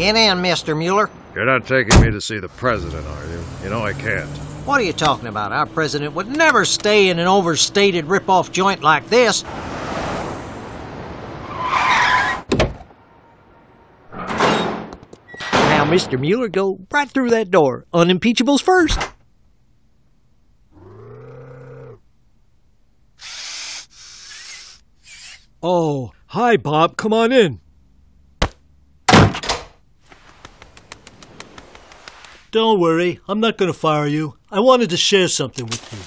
Get in, Mr. Mueller. You're not taking me to see the president, are you? You know I can't. What are you talking about? Our president would never stay in an overstated rip-off joint like this. Now, Mr. Mueller, go right through that door. Unimpeachables first. Oh, hi, Bob. Come on in. Don't worry, I'm not going to fire you. I wanted to share something with you.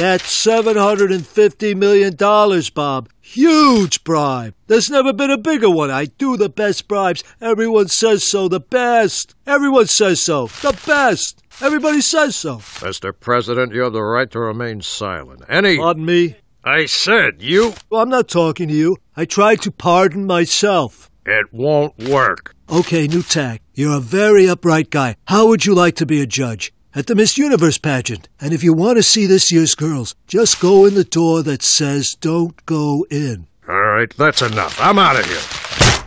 That's $750 million, Bob. Huge bribe. There's never been a bigger one. I do the best bribes. Everyone says so. The best. Everyone says so. The best. Everybody says so. Mr. President, you have the right to remain silent. Any. Pardon me? I said you. Well, I'm not talking to you. I tried to pardon myself. It won't work. Okay, new tack. You're a very upright guy. How would you like to be a judge? At the Miss Universe pageant. And if you want to see this year's girls, just go in the door that says don't go in. All right, that's enough. I'm out of here.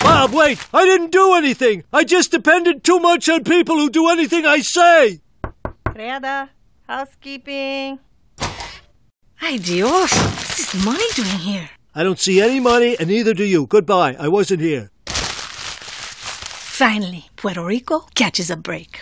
Bob, wait! I didn't do anything! I just depended too much on people who do anything I say! Creada, housekeeping. Ay, Dios, what's this money doing here? I don't see any money, and neither do you. Goodbye. I wasn't here. Finally, Puerto Rico catches a break.